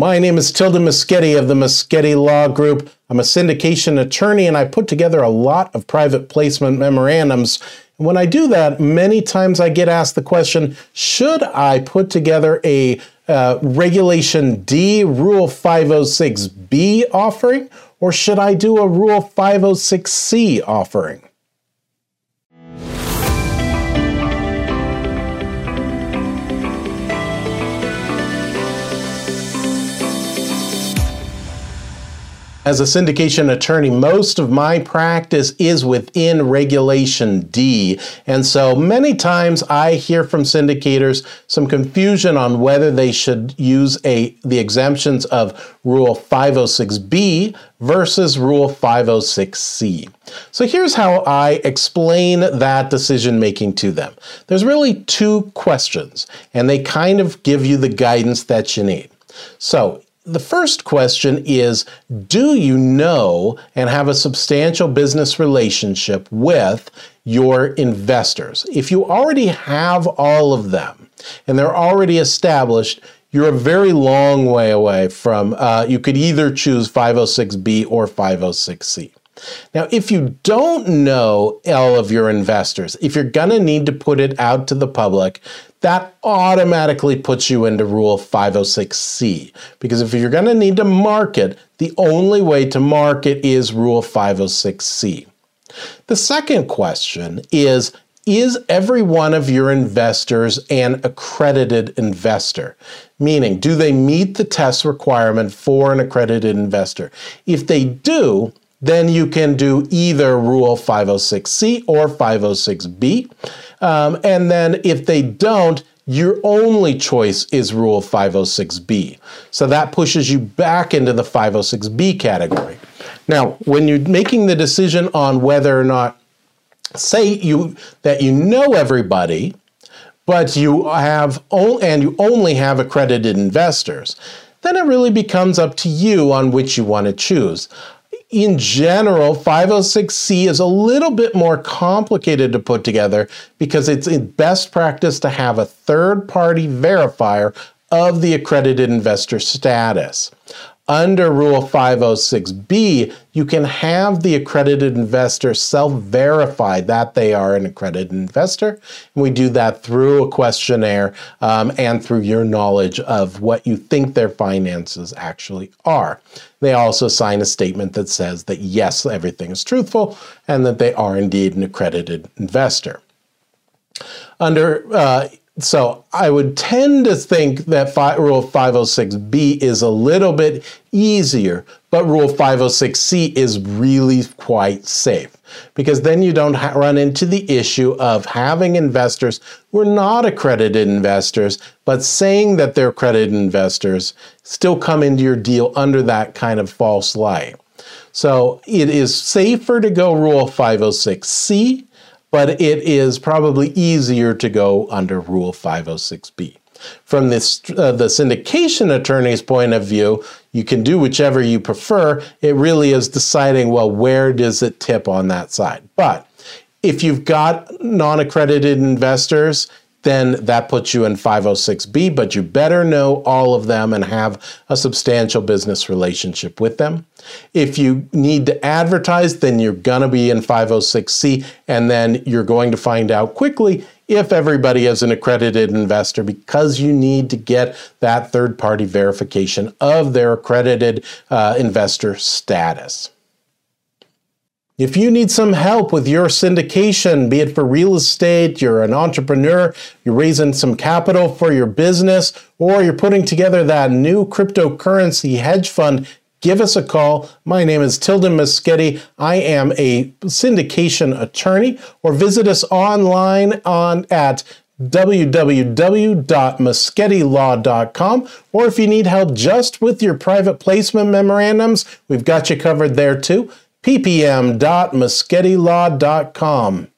My name is Tilden Moschetti of the Moschetti Law Group. I'm a syndication attorney and I put together a lot of private placement memorandums. And when I do that, many times I get asked the question should I put together a uh, Regulation D Rule 506B offering or should I do a Rule 506C offering? As a syndication attorney, most of my practice is within Regulation D. And so many times I hear from syndicators some confusion on whether they should use a, the exemptions of Rule 506B versus Rule 506C. So here's how I explain that decision making to them. There's really two questions, and they kind of give you the guidance that you need. So the first question is Do you know and have a substantial business relationship with your investors? If you already have all of them and they're already established, you're a very long way away from, uh, you could either choose 506B or 506C. Now, if you don't know all of your investors, if you're going to need to put it out to the public, that automatically puts you into Rule 506C. Because if you're going to need to market, the only way to market is Rule 506C. The second question is Is every one of your investors an accredited investor? Meaning, do they meet the test requirement for an accredited investor? If they do, then you can do either Rule 506C or 506B. Um, and then if they don't, your only choice is Rule 506B. So that pushes you back into the 506B category. Now, when you're making the decision on whether or not, say you that you know everybody, but you have and you only have accredited investors, then it really becomes up to you on which you want to choose in general, 506C is a little bit more complicated to put together because it's best practice to have a third party verifier of the accredited investor status. Under Rule 506B, you can have the accredited investor self verify that they are an accredited investor. And we do that through a questionnaire um, and through your knowledge of what you think their finances actually are. They also sign a statement that says that yes, everything is truthful and that they are indeed an accredited investor. Under uh, so I would tend to think that Rule 506B is a little bit easier, but Rule 506C is really quite safe because then you don't run into the issue of having investors who are not accredited investors, but saying that they're accredited investors still come into your deal under that kind of false light. So it is safer to go Rule 506C but it is probably easier to go under Rule 506B. From this, uh, the syndication attorney's point of view, you can do whichever you prefer. It really is deciding, well, where does it tip on that side? But if you've got non accredited investors, then that puts you in 506B, but you better know all of them and have a substantial business relationship with them. If you need to advertise, then you're going to be in 506C, and then you're going to find out quickly if everybody is an accredited investor because you need to get that third party verification of their accredited uh, investor status. If you need some help with your syndication, be it for real estate, you're an entrepreneur, you're raising some capital for your business, or you're putting together that new cryptocurrency hedge fund, give us a call. My name is Tilden Moschetti. I am a syndication attorney, or visit us online on at www.moschettilaw.com. Or if you need help just with your private placement memorandums, we've got you covered there too ppm.moschettilaw.com.